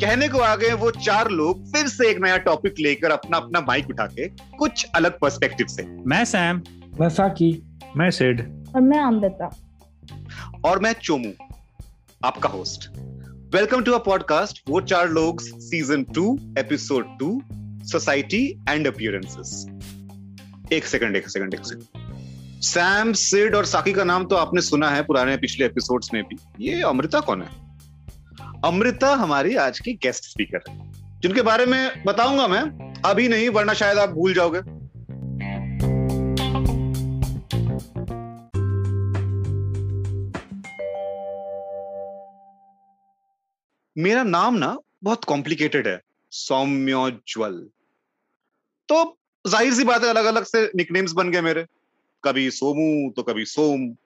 कहने को आ गए वो चार लोग फिर से एक नया टॉपिक लेकर अपना अपना माइक उठा के कुछ अलग पर्सपेक्टिव से। मैं सैम। मैं साकी। मैं सिड। और मैं अमृता। और मैं चोमू आपका host welcome to a podcast वो चार लोग season two episode two society and appearances एक सेकंड एक सेकंड एक सेकंड सैम सिड और साकी का नाम तो आपने सुना है पुराने पिछले एपिसोड्स में भी। ये अमृता कौन है? अमृता हमारी आज की गेस्ट स्पीकर है। जिनके बारे में बताऊँगा मैं, अभी नहीं, वरना शायद आप भूल जाओगे। मेरा नाम ना बहुत कॉम्प्लिकेटेड है, सौम्योज्वल। तो ज़ाहिर सी बात है अलग अलग से निकनेम्स बन गए मेरे। कभी सोमू तो कभी सोम।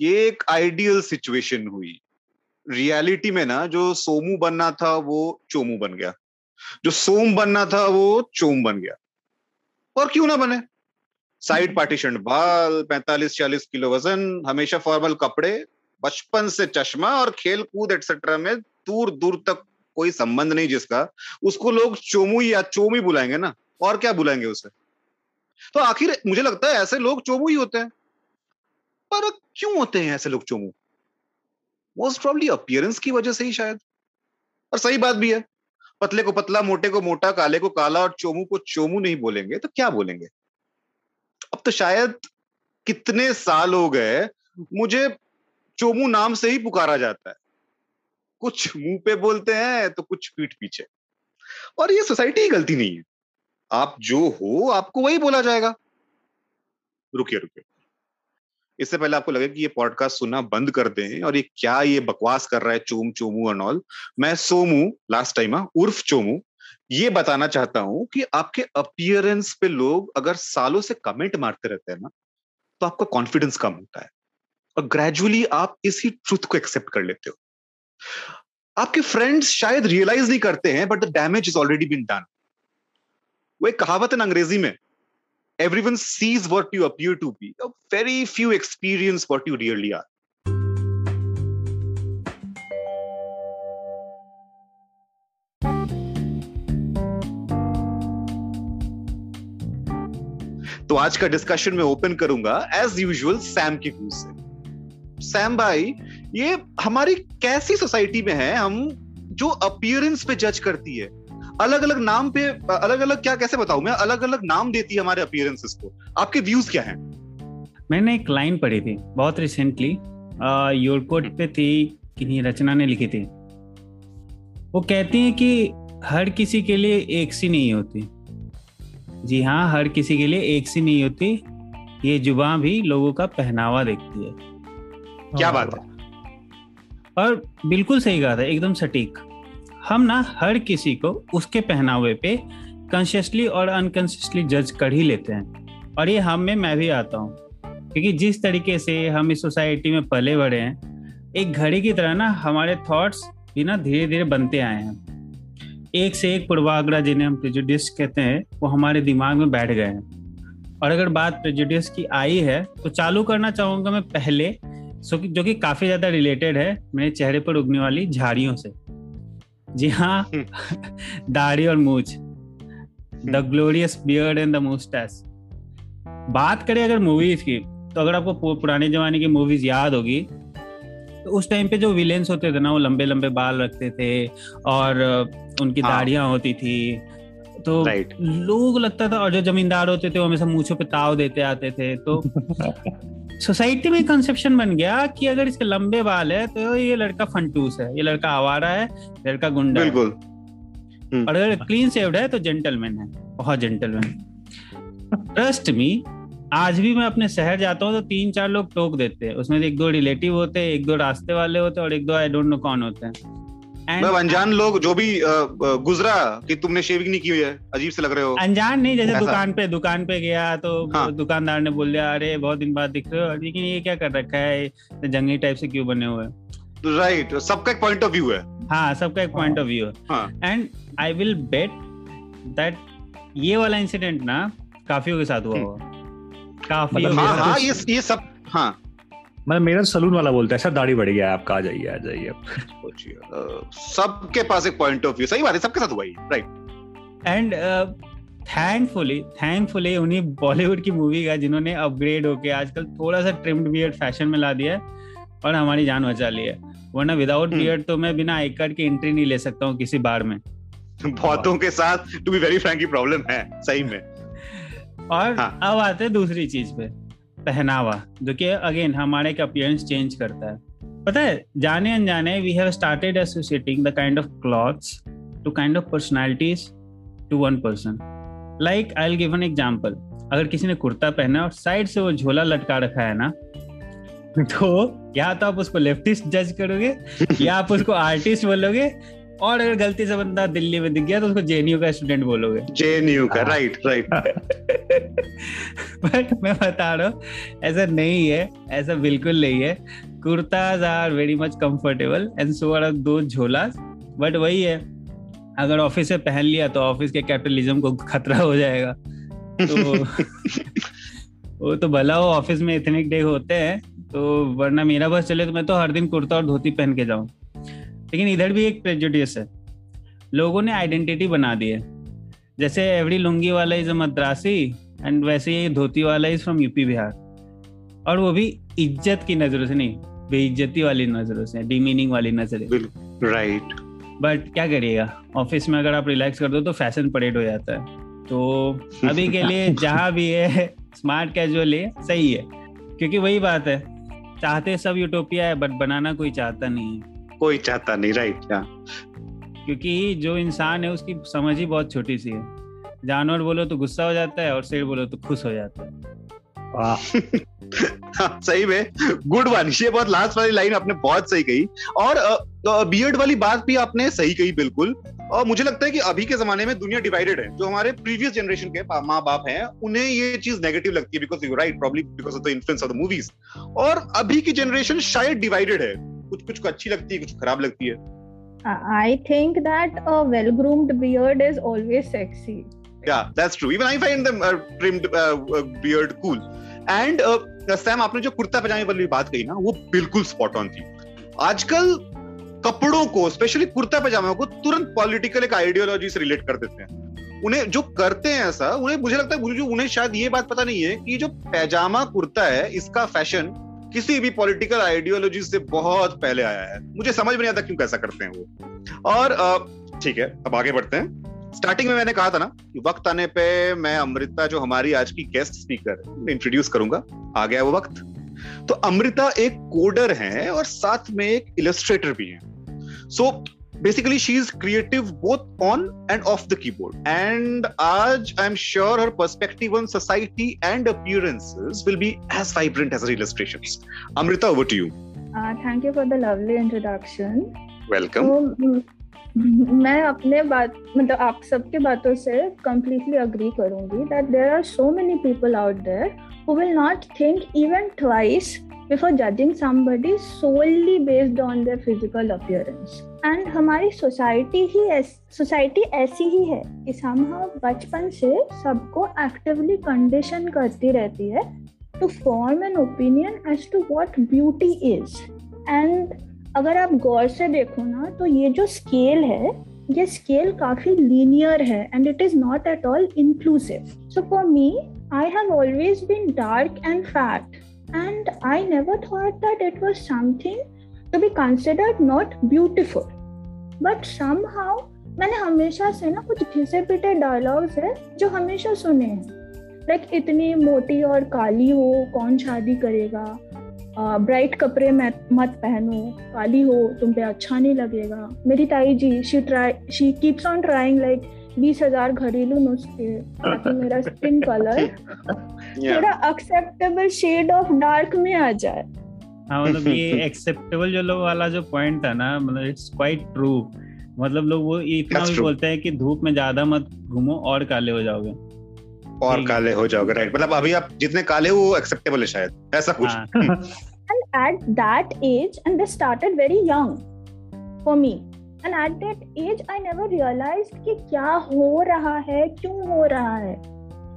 ये एक आइडियल सिचुएशन हुई। रियलिटी में ना जो सोमू बनना था वो चोमू बन गया। जो सोम बनना था वो चोम बन गया। और क्यों ना बने? साइड पार्टीशन बाल 45-40 किलो वज़न हमेशा फॉर्मल कपड़े बचपन से चश्मा और खेल कूद एक्सेट्रा में दूर दूर तक कोई संबंध नहीं जिसका उसको लोग चोमू या चोमी बुलाएँगे ना। और क्या बुलाएँगे उसे? तो आखिर मुझे लगता है ऐसे लोग चोमू ही होते हैं। पर क्यों होते हैं ऐसे लोग चोमू? मोस्ट प्रॉब्ली अपियरेंस की वजह से ही शायद। और सही बात भी है। पतले को पतला, मोटे को मोटा, काले को काला और चोमू को चोमू नहीं बोलेंगे तो क्या बोलेंगे? अब तो शायद कितने साल हो गए, मुझे चोमू नाम से ही पुकारा जाता है। कुछ मुँह पे बोलते हैं तो कुछ पीठ पीछे। और ये सोसाइटी की गलती नहीं है। आप जो हो, आपको वही बोला जाएगा। रुकिए रुकिए। इससे पहले आपको लगे कि ये पॉडकास्ट सुनना बंद कर दें और ये क्या ये बकवास कर रहा है, चोम, चोमू एंड ऑल मैं सोमू लास्ट टाइम उर्फ़ चोमू, ये बताना चाहता हूँ कि आपके अपियरेंस पे लोग अगर सालों से कमेंट मारते रहते हैं ना तो आपका कॉन्फिडेंस कम होता है और ग्रेजुअली आप इसी ट्रुथ को एक्सेप्ट कर लेते हो। आपके फ्रेंड्स शायद रियलाइज़ नहीं करते हैं but the damage is already been done वो एक कहावत है अंग्रेज़ी में everyone sees what you appear to be very few experience what you really are तो आज का डिस्कशन में ओपन करूँगा एज यूजुअल सैम की व्यू से। सैम भाई, ये हमारी कैसी सोसाइटी में है? हम जो अपियरेंस पे जज करती है अलग अलग नाम पे अलग अलग क्या कैसे बताऊँ मैं? अलग अलग नाम देती है हमारे अपियरेंसेस को। आपके व्यूज़ क्या हैं? मैंने एक लाइन पढ़ी थी बहुत रिसेंटली योरकोट पे थी किन्हीं रचना ने लिखी थी। वो कहती हैं कि हर किसी के लिए एक सी नहीं होती। जी हाँ हर किसी के लिए एक सी नहीं होती। ये जुबा भी लोगों का पहनावा देखती है। क्या बात है और बिल्कुल सही कहा था एकदम सटीक। हम ना हर किसी को उसके पहनावे पे कॉन्शियसली और अनकॉन्शियसली जज कर ही लेते हैं। और ये हम में मैं भी आता हूँ। क्योंकि जिस तरीके से हम इस सोसाइटी में पले बड़े हैं, एक घड़ी की तरह ना हमारे थॉट्स भी ना धीरे धीरे बनते आए हैं। एक से एक पूर्वाग्रह जिन्हें हम प्रेजुडिस कहते हैं, वो हमारे दिमाग में बैठ गए हैं। और अगर बात प्रेजुडिस की आई है तो चालू करना चाहूँगा मैं पहले जो कि काफ़ी ज़्यादा रिलेटेड है मेरे चेहरे पर उगने वाली झाड़ियों से। जी हाँ। हम्म। दाढ़ी और मूछ। The glorious beard and the moustache बात करें अगर मूवीज़ की तो अगर आपको पुराने जमाने की मूवीज़ याद होगी तो उस टाइम पे जो विलेंस होते थे ना वो लंबे लंबे बाल रखते थे और उनकी हाँ. दाढ़ियाँ होती थी। तो लोग लगता था और जो जमींदार होते थे वो हमेशा मूछों पे ताव देते आते थे। तो सोसाइटी में कंसेप्शन बन गया कि अगर इसके लंबे बाल है तो ये लड़का फंटूस है ये लड़का आवारा है लड़का गुंडा बिल्कुल। हम्म। और अगर क्लीन सेव्ड है तो जेंटलमैन है बहुत जेंटलमैन ट्रस्ट मी आज भी मैं अपने शहर जाता हूँ तो तीन चार लोग टोक देते हैं। उसमें एक दो रिलेटिव होते हैं एक दो रास्ते वाले होते हैं और एक दो आई डोंट नो कौन होते हैं। मतलब अनजान लोग जो भी गुजरा कि तुमने शेविंग नहीं की हुई है अजीब से लग रहे हो। अनजान नहीं जैसे दुकान पे दुकान पे गया तो हाँ. दुकानदार ने बोल दिया अरे बहुत दिन बाद दिख रहे हो लेकिन ये क्या कर रखा है? जंगली टाइप से क्यों बने हुए राइट right. सबका एक पॉइंट ऑफ़ व्यू है। हाँ सबका एक पॉइंट ऑफ़ व्यू है। And I will bet that ये वाला इंसिडेंट ना काफियों के साथ हुआ हुआ होगा। काफ़ी मतलब हाँ, हाँ, ये ये सब हाँ। मतलब मेरा सलून वाला बोलता है सर दाढ़ी बढ़ गया आपका आ जाइए आ जाइए सबके पास एक पॉइंट ऑफ़ व्यू सही बात है सबके साथ हुआ राइट एंड थैंकफुली थैंकफुली उन्हीं बॉलीवुड की मूवी का जिन्होंने अपग्रेड होके आजकल थोड़ा सा ट्रिम्ड बियर्ड फ़ैशन में ला दिया है और हमारी जान बचा ली है। वरना विदाउट बियर्ड हम्म। तो मैं बिना आई कार्ड की एंट्री नहीं ले सकता हूँ किसी बार में। बहुतों के साथ to be very frankly problem है सही में। और हाँ. अब आते हैं दूसरी चीज़ पे। पहनावा, जो कि अगेन हमारे का अपियरेंस चेंज करता है। पता है, जाने अनजाने we have started associating the kind of clothes to kind of personalities to one person like I will give an example अगर किसी ने कुर्ता पहना और साइड से वो झोला लटका रखा है ना तो या तो आप उसको लेफ्टिस्ट जज करोगे, या आप उसको आर्टिस्ट बोलोगे और अगर गलती से बंदा दिल्ली में दिख गया तो उसको जेएनयू का स्टूडेंट बोलोगे। जेएनयू का राइट राइट बट मैं बता रहा हूँ ऐसा नहीं है ऐसा बिल्कुल नहीं है। Kurtas are very much comfortable and so are दो झोला बट वही है अगर ऑफ़िस से पहन लिया तो ऑफ़िस के कैपिटलिज्म को खतरा हो जाएगा। तो वो तो भला हो ऑफ़िस में इथनिक डे होते हैं तो वरना मेरा बस चले तो मैं तो हर दिन कुर्ता और धोती पहन के जाऊँ। लेकिन इधर भी एक प्रेजुडियस है। लोगों ने आइडेंटिटी बना दी है। जैसे एवरी लुंगी वाला इज़ अ मद्रासी एंड वैसे ये धोती वाला इज़ फ्रॉम यूपी बिहार और वो भी इज़्ज़त की नज़रों से नहीं बेइज्जती वाली नज़रों से डिमीनिंग वाली नज़र। राइट बट क्या करिएगा? ऑफ़िस में अगर आप रिलैक्स कर दो तो फ़ैशन परेड हो जाता है। तो अभी के लिए जहाँ भी है स्मार्ट कैजुअल है सही है। क्योंकि वही बात है चाहते सब यूटोपिया है बट बनाना कोई चाहता नहीं है। कोई चाहता नहीं राइट क्या क्योंकि जो इंसान है उसकी समझ ही बहुत छोटी सी है। जानवर बोलो तो गुस्सा हो जाता है और शेर बोलो तो खुश हो जाता है। हाँ, सही में। गुड वन ये बहुत लास्ट वाली लाइन आपने बहुत सही कही। और बियर्ड वाली बात भी आपने सही कही बिल्कुल। और मुझे लगता है कि अभी के जमाने में दुनिया डिवाइडेड है। जो हमारे प्रीवियस जनरेशन के माँ बाप हैं उन्हें ये चीज़ नेगेटिव लगती है because you right probably because of the influence of the movies और अभी की जनरेशन शायद डिवाइडेड है। कुछ कुछ को अच्छी लगती है कुछ खराब लगती है I think that a well-groomed beard is always sexy. Yeah, that's true. Even I find them uh, trimmed uh, beard cool. And Sam आपने जो कुर्ता पजामे वाली बात कही ना वो बिल्कुल स्पॉट ऑन थी आजकल कपड़ों को स्पेशली कुर्ता पजामा को तुरंत पॉलिटिकल एक आइडियोलॉजी से रिलेट कर देते हैं उन्हें जो करते हैं ऐसा उन्हें मुझे लगता है उन्हें शायद ये बात पता नहीं है कि जो पैजामा कुर्ता है इसका फ़ैशन किसी भी पॉलिटिकल आइडियोलॉजी से बहुत पहले आया है। मुझे समझ में नहीं आता क्यों कैसा करते हैं वो। और ठीक है, अब आगे बढ़ते हैं। स्टार्टिंग में मैंने कहा था ना वक्त आने पे मैं अमृता, जो हमारी आज की गेस्ट स्पीकर इंट्रोड्यूस करूँगा। आ गया वो वक्त। तो अमृता एक कोडर है और साथ में एक इलस्ट्रेटर भी है। सो basically she is creative both on and off the keyboard and आज I am sure her perspective on society and appearances will be as vibrant as illustrations Amrita over to you thank you for the lovely introduction welcome मैं अपने बात मतलब आप सबके बातों से completely agree करूंगी that there are so many people out there who will not think even twice before judging somebody solely based on their physical appearance. And हमारी सोसाइटी ही सोसाइटी ऐसी ही है कि हम बचपन से सबको एक्टिवली कंडीशन करती रहती है to form an opinion as to what beauty is and अगर आप गौर से देखो ना तो ये जो स्केल है, ये स्केल काफ़ी लीनियर है and it is not at all inclusive so for me I have always been dark and fat and I never thought that it was something to be considered not beautiful but somehow मैंने हमेशा से ना कुछ घिसे पिटे dialogues है जो हमेशा सुने हैं। लाइक like, इतनी मोटी और काली हो कौन शादी करेगा? ब्राइट कपड़े मत पहनो काली हो तुम पे अच्छा नहीं लगेगा। मेरी ताई जी she try she keeps on trying like बीस हज़ार घरेलू नुस्खे ताकि मेरा स्किन कलर थोड़ा एक्सेप्टेबल शेड ऑफ़ डार्क में आ जाए। हाँ मतलब ये एक्सेप्टेबल जो लोग वाला जो पॉइंट था ना मतलब इट्स क्वाइट ट्रू मतलब लोग वो इतना भी बोलते हैं कि धूप में ज़्यादा मत घूमो और काले हो जाओगे। और काले हो जाओगे राइट मतलब अभी आप जितने काले वो एक्सेप्टेबल है शायद ऐसा कुछ। and at that age and they started very young for me. And at that age I never realize कि क्या हो रहा है, क्यों हो रहा है।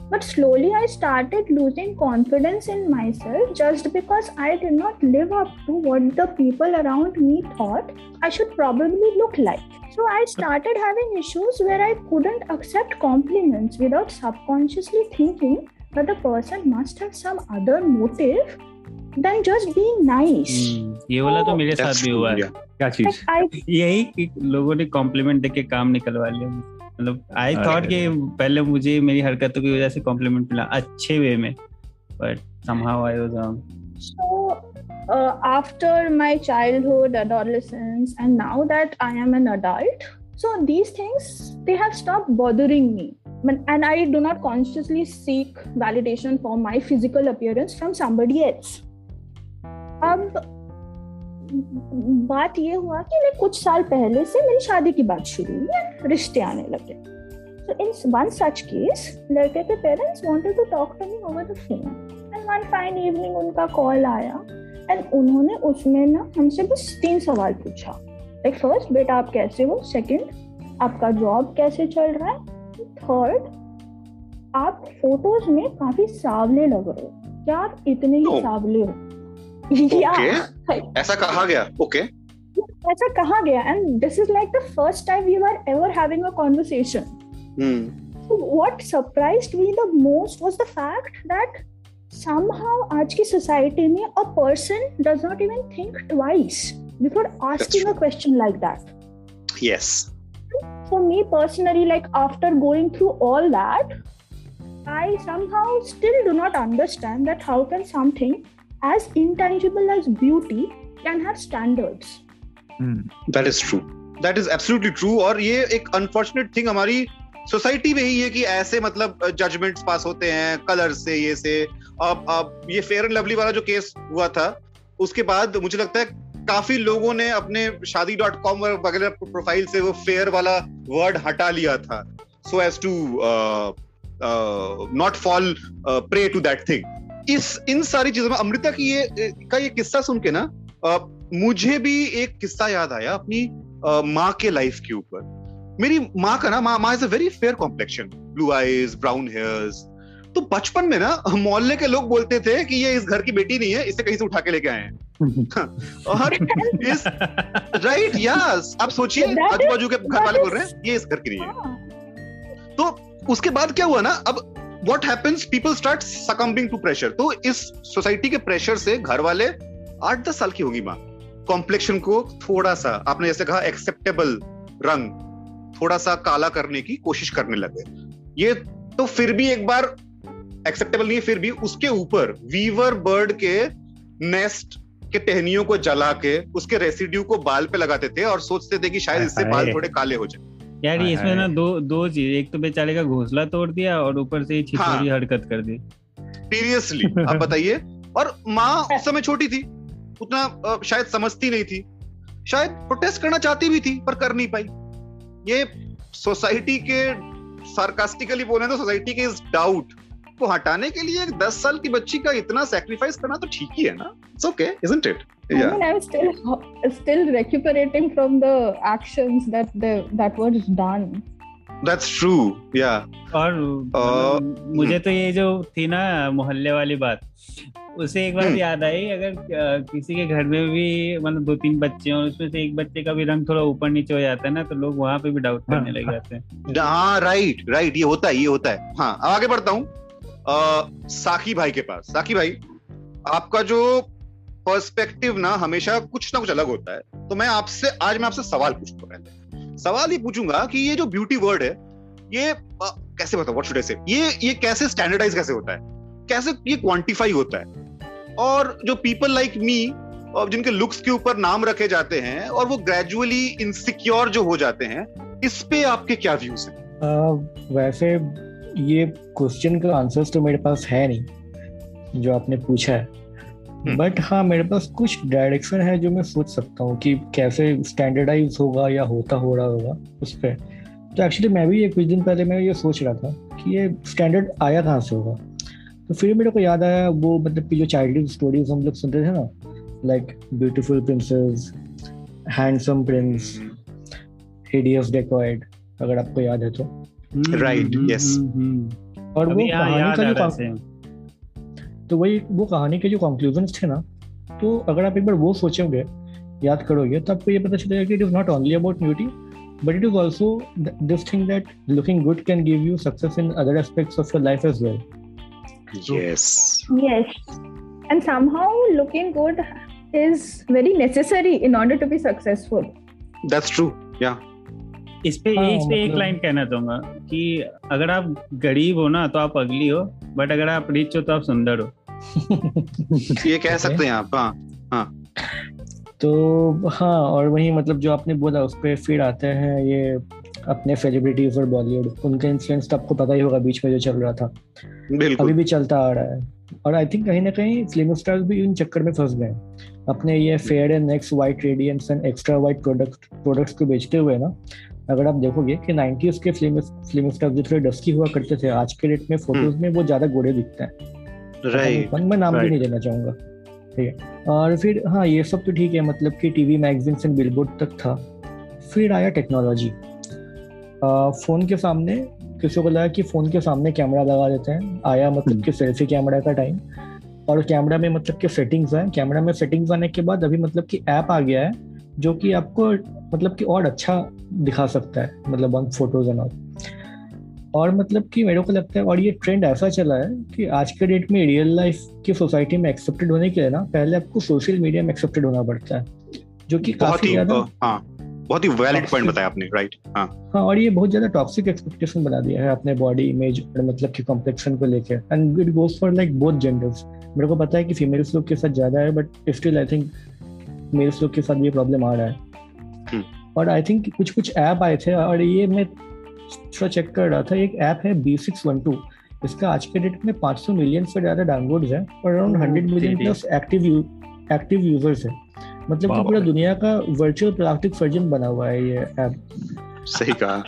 But slowly I start losing confidence in myself just because I didn't not live up to what the people around me thought I should probably look like so I start having issues where I couldn't accept compliments without subconsciously thinking the person must have some other motive than just being nice. Hmm, ये वाला तो मेरे साथ भी हुआ है क्या चीज़ यही कि लोगों ने कॉम्प्लीमेंट देके काम निकलवा लिया मतलब आई थॉट कि पहले मुझे मेरी हरकतों की वजह से कॉम्प्लीमेंट मिला अच्छे वे में but somehow I was wrong So, uh, after my childhood, adolescence, and now that I am an adult, so these things they have stopped bothering me. And I do not consciously seek validation for my physical appearance from somebody else. अब बात ये हुआ कि like, कुछ साल पहले से मेरी शादी की बात शुरू हुई रिश्ते आने लगे। So in one such case, लड़के के parents wanted to talk to me over the phone. And one fine evening उनका कॉल आया एंड उन्होंने उसमें ना हमसे बस तीन सवाल पूछा। लाइक फ़र्स्ट बेटा आप कैसे हो? सेकंड आपका जॉब कैसे चल रहा है? थर्ड आप फ़ोटोज़ में काफ़ी सावले लग रहे हो। क्या आप इतने ही. सावले हो? या Okay. ऐसा कहा गया ओके ऐसा कहा गया and this is like the first time we are ever having a conversation So what surprised me the most was the fact that somehow आज की society में a person does not even think twice before asking a question like that. Yes For me personally, like after going through all that, I somehow still do not understand that how can something as intangible as beauty can have standards. That is true that is absolutely true और ये एक unfortunate thing हमारी society में ही है कि ऐसे मतलब जजमेंट्स पास होते हैं कलर से ये से। अब अब ये फेयर एंड लवली वाला जो केस हुआ था उसके बाद मुझे लगता है काफ़ी लोगों ने अपने शादी डॉट कॉम वगैरह प्रोफ़ाइल से वो फेयर वाला वर्ड हटा लिया था। So as to not fall prey to that thing इस इन सारी चीज़ों में अमृता की ये का ये किस्सा सुन के ना मुझे भी एक किस्सा याद आया अपनी माँ के लाइफ के ऊपर। मेरी माँ का ना माँ माँ is a very fair complexion blue eyes brown hairs तो बचपन में ना मोहल्ले के लोग बोलते थे कि ये इस घर की बेटी नहीं है इसे कहीं से उठा के लेके आए हैं। और इस राइट यस आप सोचिए आजू बाजू के घर वाले बोल रहे हैं ये इस घर की नहीं है। हाँ. तो उसके बाद क्या हुआ ना अब what happens people start succumbing to pressure तो इस सोसाइटी के प्रेशर से घर वाले आठ दस साल की होगी माँ। कॉम्प्लेक्शन को थोड़ा सा आपने जैसे कहा एक्सेप्टेबल रंग थोड़ा सा काला करने की कोशिश करने लगे। ये तो फिर भी एक बार एक्सेप्टेबल नहीं है फिर भी उसके ऊपर वीवर बर्ड के नेस्ट के टहनियों को जला के उसके रेसिड्यू को बाल पे लगाते थे और सोचते थे कि शायद इससे बाल थोड़े काले हो जाए। यार ये इसमें हाय। ना दो दो चीज़ एक तो बेचारे का घोंसला तोड़ दिया और ऊपर से ही छिछोरी हरकत कर दी। सीरियसली आप बताइए। और माँ उस समय छोटी थी उतना शायद समझती नहीं थी। शायद प्रोटेस्ट करना चाहती भी थी पर कर नहीं पाई। ये सोसाइटी के सार्कास्टिकली बोले तो सोसाइटी के इस डाउट को हटाने के लिए एक दस साल की बच्ची का इतना सेक्रीफाइस करना तो ठीक ही है ना? It's okay isn't it I mean, I'm still still recuperating from the actions that the that was done. That's true yeah और मतलब मुझे तो ये जो थी ना मोहल्ले वाली बात उसे एक बात हम्म। याद आई अगर किसी के घर में भी मतलब दो तीन बच्चे हों उसमें से एक बच्चे का भी रंग थोड़ा ऊपर नीचे हो जाता है ना तो लोग वहाँ पे भी डाउट करने लग जाते हैं। हाँ राइट राइट ये होता है ये होता है। हाँ अब आगे बढ़ता हूँ। साकी भाई के पास। साकी भाई आपका जो पर्सपेक्टिव ना हमेशा कुछ ना कुछ अलग होता है। तो मैं आपसे आज मैं आपसे सवाल पूछूँगा पहले। सवाल ये पूछूँगा कि ये जो ब्यूटी वर्ड है ये अ, कैसे बताओ व्हाट शुड आई से ये ये कैसे स्टैंडर्डाइज कैसे होता है? कैसे ये क्वांटिफाई होता है? और जो पीपल लाइक मी और जिनके लुक्स के ऊपर नाम रखे जाते हैं और वो ग्रेजुअली इनसिक्योर जो हो जाते हैं इस पे आपके क्या व्यूज़ हैं? आ, वैसे ये क्वेश्चन का आंसर्स तो मेरे पास है नहीं जो आपने पूछा है। बट हाँ मेरे पास कुछ डायरेक्शन है जो मैं सोच सकता हूँ कि कैसे स्टैंडर्डाइज होगा या होता हो रहा होगा उस पर तो एक्चुअली मैं भी ये कुछ दिन पहले मैं ये सोच रहा था कि ये स्टैंडर्ड आया कहाँ से होगा? तो फिर मेरे को याद आया वो मतलब कि जो चाइल्डहुड स्टोरीज हम लोग सुनते थे ना like beautiful princess handsome prince hideous dacoit अगर आपको याद है तो। Right yes. Hmm, hmm. और वो कहानी का जो तो वही वो कहानी के जो कंक्लूजन्स थे ना तो अगर आप एक बार वो सोचोगे याद करोगे तो आपको ये पता चलेगा कि it is not only about beauty but it is also this thing that looking good can give you success in other aspects of your life as well yes. Yes. And somehow looking good is very necessary in order to be successful. that's true. Yeah. इस पे हाँ, इस पे एक मतलब- line कहना चाहूँगा कि अगर आप गरीब हो ना तो आप अगली हो बट अगर आप रिच हो तो आप सुंदर हो। ये कह सकते हैं आप हाँ हाँ। तो हाँ और वही मतलब जो आपने बोला उस पर फिर आते हैं ये अपने सेलिब्रिटीज और बॉलीवुड उनका इन्फ्लुएंस तो आपको पता ही होगा बीच में जो चल रहा था। अभी भी चलता आ रहा है। और आई थिंक कहीं ना कहीं फ़िल्म स्टार्स भी इन चक्कर में फंस गए। अपने ये fair and next white radiance and extra white product products को बेचते हुए ना अगर आप देखोगे कि 90s के फ़िल्म फ़िल्म स्टार्स जो थोड़े डस्की हुआ करते थे। आज के डेट में फ़ोटोज़ में वो ज़्यादा गोरे दिखते हैं। राइट कौन, मैं नाम right. भी नहीं देना चाहूँगा। ठीक है। और फिर हाँ ये सब तो ठीक है मतलब कि टीवी मैगजीन्स एंड बिलबोर्ड तक था। फिर आया टेक्नोलॉजी फ़ोन के सामने किसी को लगा कि फ़ोन के सामने कैमरा लगा देते हैं। आया मतलब कि सेल्फी कैमरा का टाइम और कैमरा में मतलब कि सेटिंग्स है। कैमरा में सेटिंग्स आने के बाद अभी मतलब कि ऐप आ गया है जो कि आपको मतलब कि और अच्छा दिखा सकता है मतलब ऑन फ़ोटोज़ एंड ऑल और मतलब कि मेरे को लगता है और ये ट्रेंड ऐसा चला है कि आज के डेट में रियल लाइफ की सोसाइटी में एक्सेप्टेड होने के लिए ना पहले आपको सोशल मीडिया में एक्सेप्टेड होना पड़ता है जो कि काफ़ी ज़्यादा हाँ बहुत ही वैलिड पॉइंट बताया आपने राइट हाँ। हाँ और ये बहुत ज़्यादा टॉक्सिक एक्सपेक्टेशन बना दिया है अपने बॉडी इमेज और मतलब कि कॉम्प्लेक्शन को लेके। And it goes for like both genders मेरे को पता है कि फीमेल्स लोग के साथ ज़्यादा है but still I think males लोग के साथ ये प्रॉब्लम आ रहा है। हम्म। और आई थिंक कुछ कुछ ऐप आए थे और ये मैं थोड़ा चेक कर रहा था एक ऐप है बी सिक्स वन टू इसका आज के डेट में 500 मिलियन से ज़्यादा डाउनलोड्स है और around hundred 100 million plus active active users है। मतलब कि पूरा दुनिया का वर्चुअल प्लास्टिक सर्जन बना हुआ है ये ऐप सही कहा।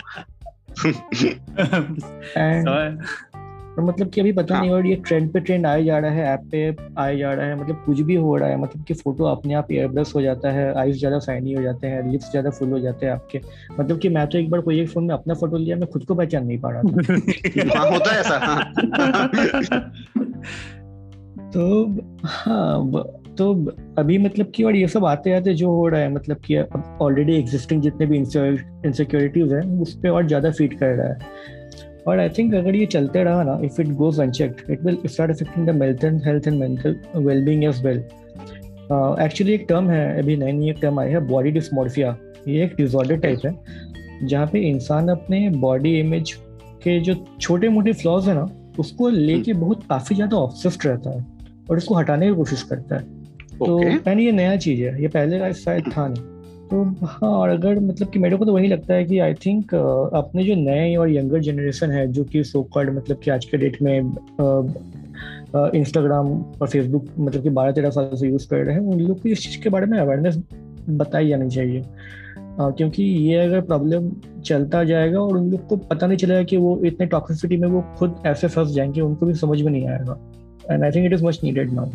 और मतलब कि अभी पता हाँ। नहीं और ये ट्रेंड पे ट्रेंड आया जा रहा है ऐप पे आया जा रहा है मतलब कुछ भी हो रहा है मतलब कि फ़ोटो अपने आप एयरब्रश हो जाता है आईज ज़्यादा शाइनी हो जाते हैं लिप्स ज़्यादा फुल हो जाते हैं आपके। मतलब कि मैं तो एक बार कोई एक फ़ोन में अपना फ़ोटो लिया मैं खुद को पहचान नहीं पा रहा था। हाँ होता है ऐसा। हाँ तो हाँ तो अभी मतलब कि और ये सब आते आते जो हो रहा है मतलब कि ऑलरेडी एग्जिस्टिंग जितने भी इनसिक्योरिटीज हैं उस पर और ज़्यादा फ़ीड कर रहा है। और आई थिंक अगर ये चलते रहा ना if it goes unchecked it will start affecting the mental health and mental wellbeing as well actually एक टर्म है अभी नई नई एक टर्म आई है बॉडी डिस्मोर्फिया ये एक डिजॉर्डर टाइप है जहाँ पे इंसान अपने बॉडी इमेज के जो छोटे मोटे फ्लॉज है ना उसको लेके बहुत काफ़ी ज़्यादा ऑब्सेस्ड रहता है और इसको हटाने की कोशिश करता है। okay. तो मैंने ये नया चीज़ है ये पहले का शायद था नहीं। तो हाँ और अगर मतलब कि मेरे को तो वही लगता है कि आई थिंक अपने जो नए और यंगर जनरेशन है, जो कि सो कॉल्ड मतलब कि आज के डेट में इंस्टाग्राम और फेसबुक मतलब कि बारह तेरह साल से यूज़ कर रहे हैं, उन लोग को इस चीज़ के बारे में अवेयरनेस बताई जानी चाहिए। क्योंकि ये अगर प्रॉब्लम चलता जाएगा और उन लोग को पता नहीं चलेगा कि वो इतने टॉक्सिसिटी में वो खुद ऐसे फंस जाएँगे, उनको भी समझ में नहीं आएगा। And I think it is much needed now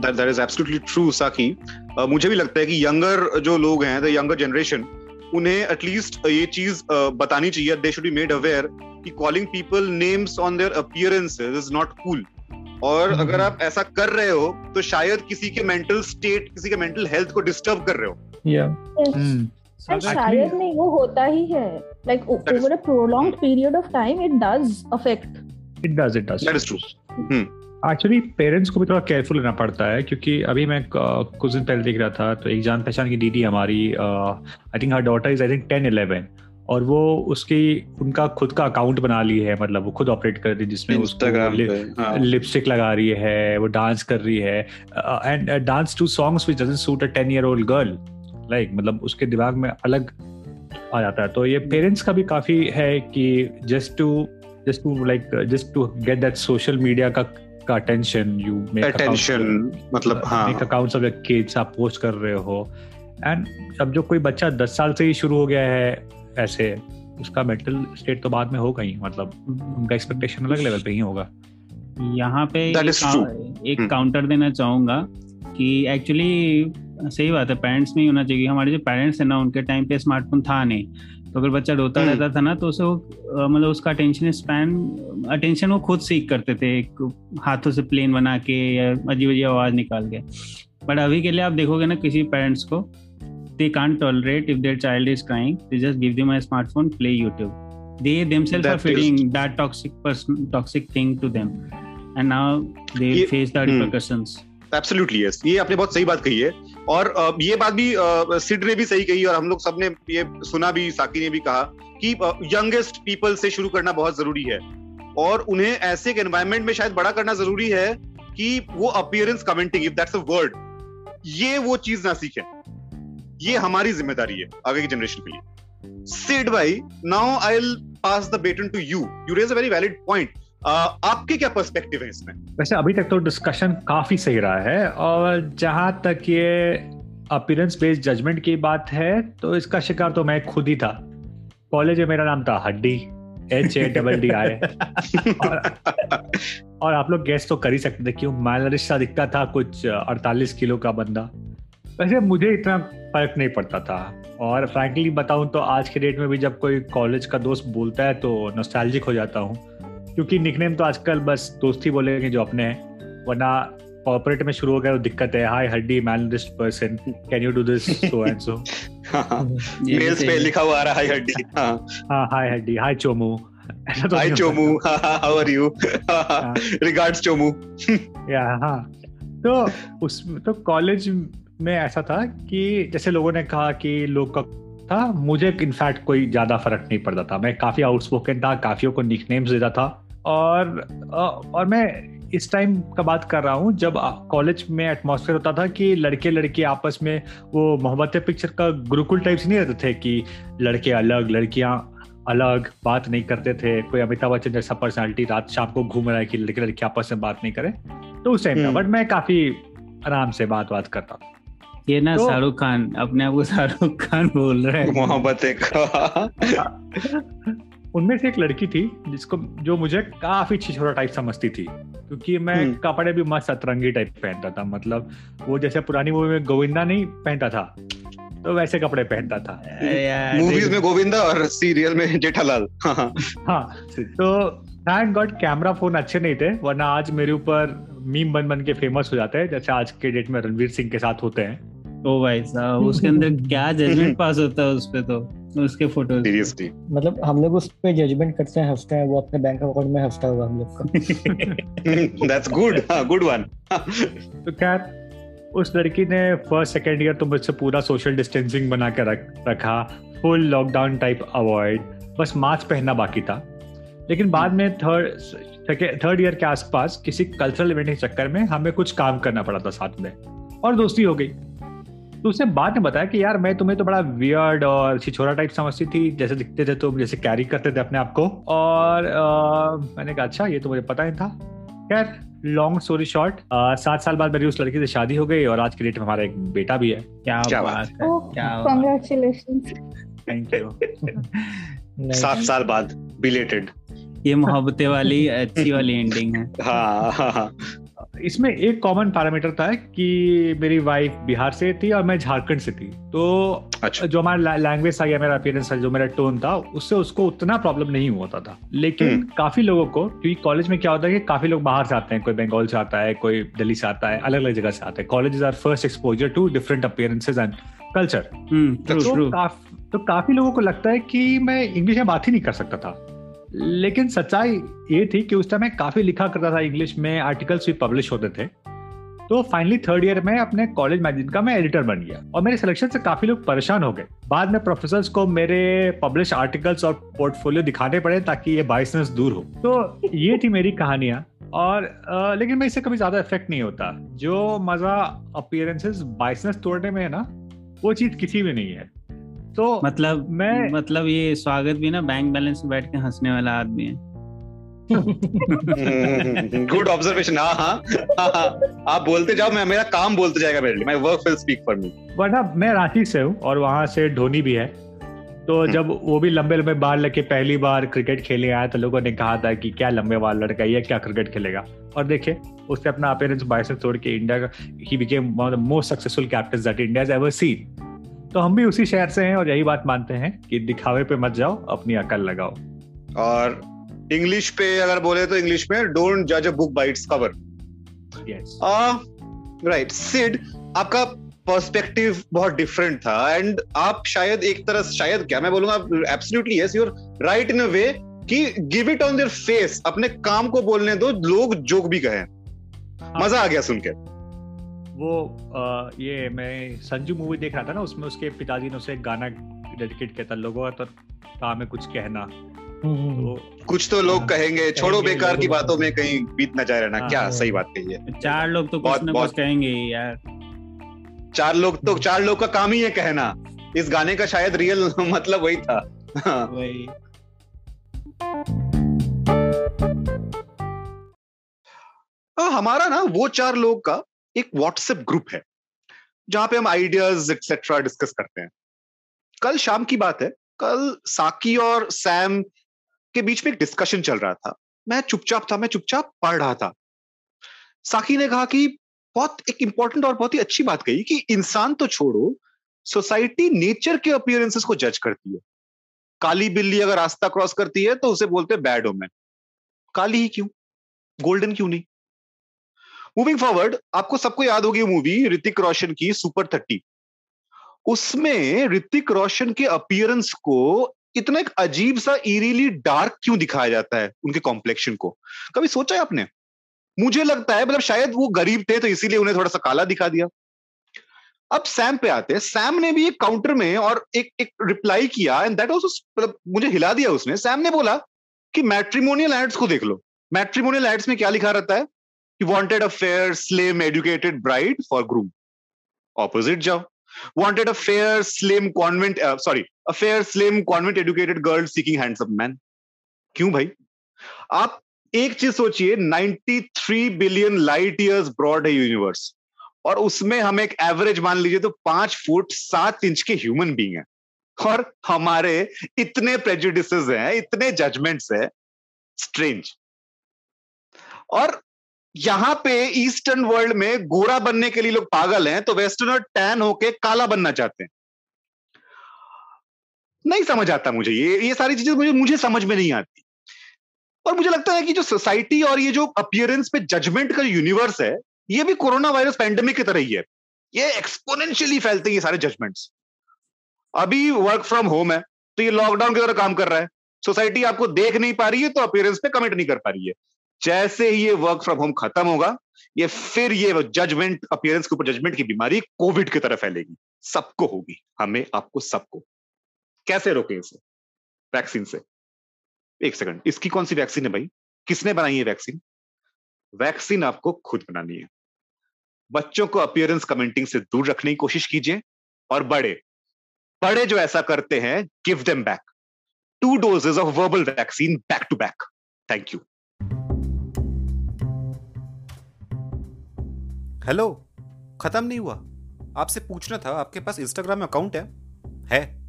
that that is absolutely true साकी uh, मुझे भी लगता है कि यंगर जो लोग हैं द यंगर जनरेशन उन्हें एटलीस्ट ये चीज़ uh, बतानी चाहिए they should be made aware कि calling people names on their appearances is not cool और हम्म। अगर आप ऐसा कर रहे हो तो शायद किसी के मेंटल स्टेट किसी के मेंटल हेल्थ को डिस्टर्ब कर रहे हो। या Hmm. so And शायद नहीं वो होता ही है। Is- over a prolonged period of time it does affect. It does, it does. That is true actually parents को भी थोड़ा केयरफुल रहना पड़ता है क्योंकि अभी मैं कुछ दिन पहले देख रहा था तो एक जान पहचान की दीदी हमारी I think her daughter is I think ten eleven और वो उसकी उनका खुद का अकाउंट बना ली है मतलब वो खुद ऑपरेट कर रही है जिसमें उसको पे हाँ। लिपस्टिक लगा रही है वो डांस कर रही है and dance to songs which doesn't suit a 10 year old girl like मतलब उसके दिमाग में अलग आ जाता है। तो ये पेरेंट्स का भी काफ़ी है कि just to just to like just to get that social media का का अटेंशन यू अटेंशन मतलब हाँ। Make accounts of your kids आप पोस्ट कर रहे हो। एंड अब जो कोई बच्चा 10 साल से ही शुरू हो गया है ऐसे उसका मेंटल स्टेट तो बाद में होगा ही मतलब उनका एक्सपेक्टेशन अलग लेवल पे ही होगा। यहाँ पे एक. काउंटर देना चाहूँगा कि एक्चुअली सही बात है पेरेंट्स में ही होना चाहिए। हमारे जो पेरेंट्स है ना उनके टाइम पे स्मार्टफ़ोन था नहीं। तो अगर बच्चा रोता हम्म। रहता था ना तो उसे वो मतलब उसका अटेंशन स्पैन अटेंशन वो खुद सीख करते थे एक हाथों से प्लेन बना के या अजीब अजीब आवाज़ निकाल के। बट अभी के लिए आप देखोगे ना किसी पेरेंट्स को they can't tolerate if their child is crying they just give them a smartphone play YouTube they themselves are That is- feeding that toxic person toxic thing to them. And now they ये- face the hmm. Absolutely yes ये आपने बहुत सही बात कही है। और ये बात भी सिड ने भी सही कही और हम लोग सबने ये सुना भी, साकी ने भी कहा कि यंगेस्ट पीपल से शुरू करना बहुत ज़रूरी है। और उन्हें ऐसे एक एनवायरमेंट में शायद बड़ा करना ज़रूरी है कि वो appearance commenting if that's a word ये वो चीज़ ना सीखे। ये हमारी ज़िम्मेदारी है आगे की जनरेशन के लिए। सिड भाई now I will pass the baton to you you raise a very valid point आपके क्या पर्सपेक्टिव है इसमें? वैसे अभी तक तो डिस्कशन काफ़ी सही रहा है और जहाँ तक ये अपीयरेंस बेस्ड जजमेंट की बात है तो इसका शिकार तो मैं खुद ही था। कॉलेज में मेरा नाम था Haddi H A double D I और आप लोग गेस तो कर ही सकते थे क्यों मालरिश दिखता था कुछ 48 किलो का बंदा। वैसे मुझे इतना फ़र्क नहीं पड़ता था। और फ्रैंकली बताऊँ तो आज के डेट में भी जब कोई कॉलेज का दोस्त बोलता है तो नॉस्टैल्जिक हो जाता हूँ। क्योंकि निकनेम तो आजकल बस दोस्त ही बोलेंगे जो अपने हैं। वरना कॉर्पोरेट में शुरू हो गया तो दिक्कत है। Hi Haddi manliest person can you do this so and so mails पे लिखा हुआ आ रहा है हड्डी हाँ। हाँ हाय हड्डी हाय चोमू तो hi Chomu how are you regards Chomu या हाँ। तो उस तो कॉलेज में ऐसा था कि जैसे लोगों ने कहा कि लोग का था मुझे इनफैक्ट कोई ज़्यादा फ़र्क नहीं पड़ता था। मैं काफ़ी आउटस्पोकन था काफियों को निकनेम्स देता था। और और मैं इस टाइम का बात कर रहा हूँ जब कॉलेज में एटमॉस्फेयर होता था कि लड़के लड़के आपस में वो मोहब्बत पिक्चर का गुरुकुल टाइप्स नहीं रहते थे कि लड़के अलग लड़कियाँ अलग बात नहीं करते थे। कोई अमिताभ बच्चन जैसा पर्सनालिटी रात शाम को घूम रहा है कि लड़के लड़के आपस में बात नहीं करें तो उस टाइम हम्म। बट मैं काफ़ी आराम से बात बात करता था। ये ना तो- शाहरुख खान अपने आप को शाहरुख खान बोल रहे है। मोहब्बत एक उनमें से एक लड़की थी जिसको जो मुझे काफ़ी छिछोरा टाइप समझती थी क्योंकि मैं हम्म। कपड़े भी मस्त सतरंगी टाइप पहनता था मतलब वो जैसे पुरानी मूवी में गोविंदा नहीं पहनता था तो वैसे कपड़े पहनता था। मूवीज़ में गोविंदा और सीरियल में जेठालाल। हाँ हाँ। तो थैंक गॉड कैमरा फ़ोन अच्छे नहीं थे वरना आज मेरे ऊपर मीम बन बन के फ़ेमस हो जाते हैं जैसे आज के डेट में रणवीर सिंह के साथ होते हैं। ओ भाई साहब उसके अंदर क्या जजमेंट पास होता है उस पे तो? उसके फ़ोटो सीरियसली मतलब हम लोग उस पे जजमेंट करते हैं हँसते हैं वो अपने बैंक अकाउंट में हंसता हुआ हम लोग का। दैट्स गुड गुड वन तो खैर उस लड़की ने फ़र्स्ट सेकेंड ईयर तो मुझसे पूरा सोशल डिस्टेंसिंग बना के रख रखा फुल लॉकडाउन टाइप अवॉइड बस मास्क पहनना बाकी था। लेकिन बाद में थर्ड थर्ड ईयर के आसपास किसी कल्चरल इवेंट के चक्कर में हमें कुछ काम करना पड़ा था साथ में। और दोस्ती हो गई। तो उसने बाद में बताया कि यार मैं तुम्हें तो बड़ा वियर्ड और छिछोरा टाइप समझती थी जैसे दिखते थे तुम जैसे कैरी करते थे अपने आप को। और आ, मैंने कहा अच्छा ये तो मुझे पता ही था। खैर लॉन्ग स्टोरी शॉर्ट सात साल बाद मेरी उस लड़की से शादी हो गई और आज के डेट में हमारा एक बेटा भी है। क्या क्या बात है. थैंक यू सात साल बाद बिलेटेड ये मोहब्बतें वाली अच्छी वाली एंडिंग है। हाँ हाँ हाँ। इसमें एक कॉमन पैरामीटर था कि मेरी वाइफ बिहार से थी और मैं झारखंड से थी। तो अच्छा। जो हमारा लैंग्वेज था या मेरा अपीयरेंस था जो मेरा टोन था उससे उसको उतना प्रॉब्लम नहीं होता था लेकिन हम्म। काफ़ी लोगों को क्योंकि कॉलेज में क्या होता है कि काफ़ी लोग बाहर से आते हैं कोई बंगाल से आता है कोई दिल्ली से आता है अलग अलग जगह से आते हैं। College are first exposure to different appearances and culture काफ, तो काफ़ी लोगों को लगता है कि मैं इंग्लिश में बात ही नहीं कर सकता था। लेकिन सच्चाई ये थी कि उस टाइम मैं काफ़ी लिखा करता था इंग्लिश में आर्टिकल्स भी पब्लिश होते थे। तो फाइनली थर्ड ईयर में अपने कॉलेज मैगजीन का मैं एडिटर बन गया और मेरे सिलेक्शन से काफ़ी लोग परेशान हो गए। बाद में प्रोफेसर्स को मेरे पब्लिश आर्टिकल्स और पोर्टफोलियो दिखाने पड़े ताकि ये बाइसनेस दूर हो। तो ये थी मेरी कहानियाँ और अ, लेकिन मैं इससे कभी ज़्यादा इफ़ेक्ट नहीं होता। जो मज़ा अपियरेंसेस बाइसनेस तोड़ने में है ना वो चीज़ किसी में नहीं है। तो मतलब मैं- मतलब ये स्वागत भी ना बैंक बैलेंस में बैठ के हंसने वाला आदमी है। गुड ऑब्जर्वेशन हाँ हाँ हाँ हाँ। आप बोलते जाओ मैं मेरा काम बोलते जाएगा मेरे लिए। My work will speak for me वरना मैं रांची से हूँ और वहाँ से धोनी भी है। तो हम्म। जब वो भी लंबे लंबे बाल लेके पहली बार क्रिकेट खेलने आया तो लोगों ने कहा था कि क्या लंबे बाल लड़का है, ये क्या क्रिकेट खेलेगा? और देखे उसने अपना अपेयरेंस बाइसेंस तोड़ के इंडिया का ही became one of the most successful captain that India has ever seen तो हम भी उसी शहर से हैं और यही बात मानते हैं कि दिखावे पे मत जाओ अपनी अकल लगाओ। और इंग्लिश पे अगर बोले तो इंग्लिश में डोंट जज a book by its cover right Sid आपका पर्सपेक्टिव बहुत डिफरेंट था एंड आप शायद एक तरह शायद क्या मैं बोलूँगा absolutely yes you are right in a way कि give it on their face अपने काम को बोलने दो लोग जोक भी कहें। मज़ा आ गया सुन के वो आ, ये मैं संजू मूवी देख रहा था ना उसमें उसके पिताजी ने उसे एक गाना डेडिकेट किया था लोगों तो काम है कुछ कहना। हम्म, तो कुछ तो लोग हाँ, कहेंगे छोड़ो कहेंगे, बेकार की बातों में कहीं बीत न जाए रहना हाँ, क्या हाँ। सही बात कही है। चार लोग तो बहुत- कुछ ना बहुत- कुछ कहेंगे यार। चार लोग तो चार लोग का काम ही है कहना। इस गाने का शायद रियल मतलब वही था। वही। हमारा ना वो चार लोग का एक व्हाट्सएप ग्रुप है, जहाँ पे हम आइडियाज़ एक्सेट्रा डिस्कस करते हैं। कल शाम की बात है, कल साकी और सैम के बीच में एक डिस्कशन चल रहा था। मैं चुपचाप था, मैं चुपचाप पढ़ रहा था। साकी ने कहा कि बहुत एक इंपॉर्टेंट और बहुत ही अच्छी बात कही कि इंसान तो छोड़ो सोसाइटी नेचर के अपियरेंसेस को जज करती है। काली बिल्ली अगर रास्ता क्रॉस करती है तो उसे बोलते हैं बैड ओमेन काली ही क्यों? गोल्डन क्यों नहीं? मूविंग फॉरवर्ड आपको सबको याद होगी मूवी ऋतिक रोशन की सुपर थर्टी उसमें ऋतिक रोशन के अपियरेंस को इतना एक अजीब सा इरीली डार्क क्यों दिखाया जाता है उनके कॉम्प्लेक्शन को? कभी सोचा है आपने? मुझे लगता है मतलब शायद वो गरीब थे तो इसीलिए उन्हें थोड़ा सा काला दिखा दिया। अब सैम पे आते हैं। सैम ने भी एक काउंटर में और एक एक रिप्लाई किया एंड दैट आल्सो मतलब मुझे हिला दिया उसने। सैम ने बोला कि मैट्रिमोनियल एड्स को देख लो। मैट्रिमोनियल एड्स में क्या लिखा रहता है? He wanted a fair, slim, educated bride for groom. Opposite जाओ. Wanted a fair, slim, convent, uh, sorry, a fair, slim, convent educated girl seeking handsome man. क्यों भाई? आप एक चीज़ सोचिए 93 बिलियन लाइट ईयर्स ब्रॉड है यूनिवर्स और उसमें हम एक एवरेज मान लीजिए तो पाँच फुट सात इंच के ह्यूमन बींग है और हमारे इतने प्रेजुडिस हैं इतने जजमेंट्स है स्ट्रेंज और यहाँ पे ईस्टर्न वर्ल्ड में गोरा बनने के लिए लोग पागल हैं तो वेस्टर्नर टैन होके काला बनना चाहते हैं। नहीं समझ आता मुझे, ये ये सारी चीज़ें मुझे मुझे समझ में नहीं आती। और मुझे लगता है कि जो सोसाइटी और ये जो अपियरेंस पे जजमेंट का यूनिवर्स है, ये भी कोरोना वायरस पैंडेमिक की तरह ही है। ये एक्सपोनेंशियली फैलते हैं ये सारे जजमेंट्स। अभी वर्क फ्रॉम होम है तो ये लॉकडाउन की तरह काम कर रहा है। सोसाइटी आपको देख नहीं पा रही है तो अपियरेंस पे कमेंट नहीं कर पा रही है। जैसे ही ये वर्क फ्रॉम होम खत्म होगा, ये फिर ये जजमेंट अपियरेंस के ऊपर जजमेंट की बीमारी कोविड की तरह फैलेगी। सबको होगी। हमें, आपको, सबको। कैसे रोके इसे? वैक्सीन से। एक सेकंड इसकी कौन सी वैक्सीन है भाई? किसने बनाई है वैक्सीन वैक्सीन आपको खुद बनानी है। बच्चों को अपियरेंस कमेंटिंग से दूर रखने की कोशिश कीजिए और बड़े। बड़े जो ऐसा करते हैं give them back two doses of verbal vaccine back to back thank you hello, खत्म नहीं हुआ। आपसे पूछना था, आपके पास इंस्टाग्राम अकाउंट है? है।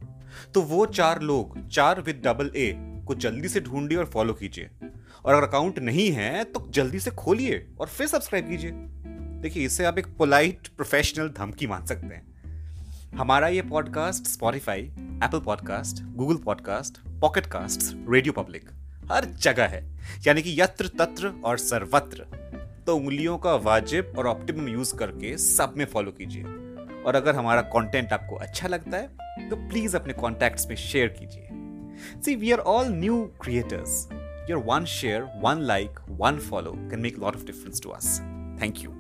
तो वो चार लोग, चार विद डबल ए को जल्दी से ढूंढिए और फॉलो कीजिए। और अगर अकाउंट नहीं है तो जल्दी से खोलिए और फिर सब्सक्राइब कीजिए। देखिए, इससे आप एक पोलाइट प्रोफेशनल धमकी मान सकते हैं। हमारा ये podcast Spotify Apple podcast Google podcast Pocket Cast Radio Public हर जगह है। यानी कि यत्र तत्र और सर्वत्र। तो उंगलियों का वाजिब और ऑप्टिमम यूज़ करके सब में फॉलो कीजिए। और अगर हमारा कंटेंट आपको अच्छा लगता है तो प्लीज़ अपने कॉन्टैक्ट्स में शेयर कीजिए। See we are all new creators your one share one like one follow can make lot of difference to us thank you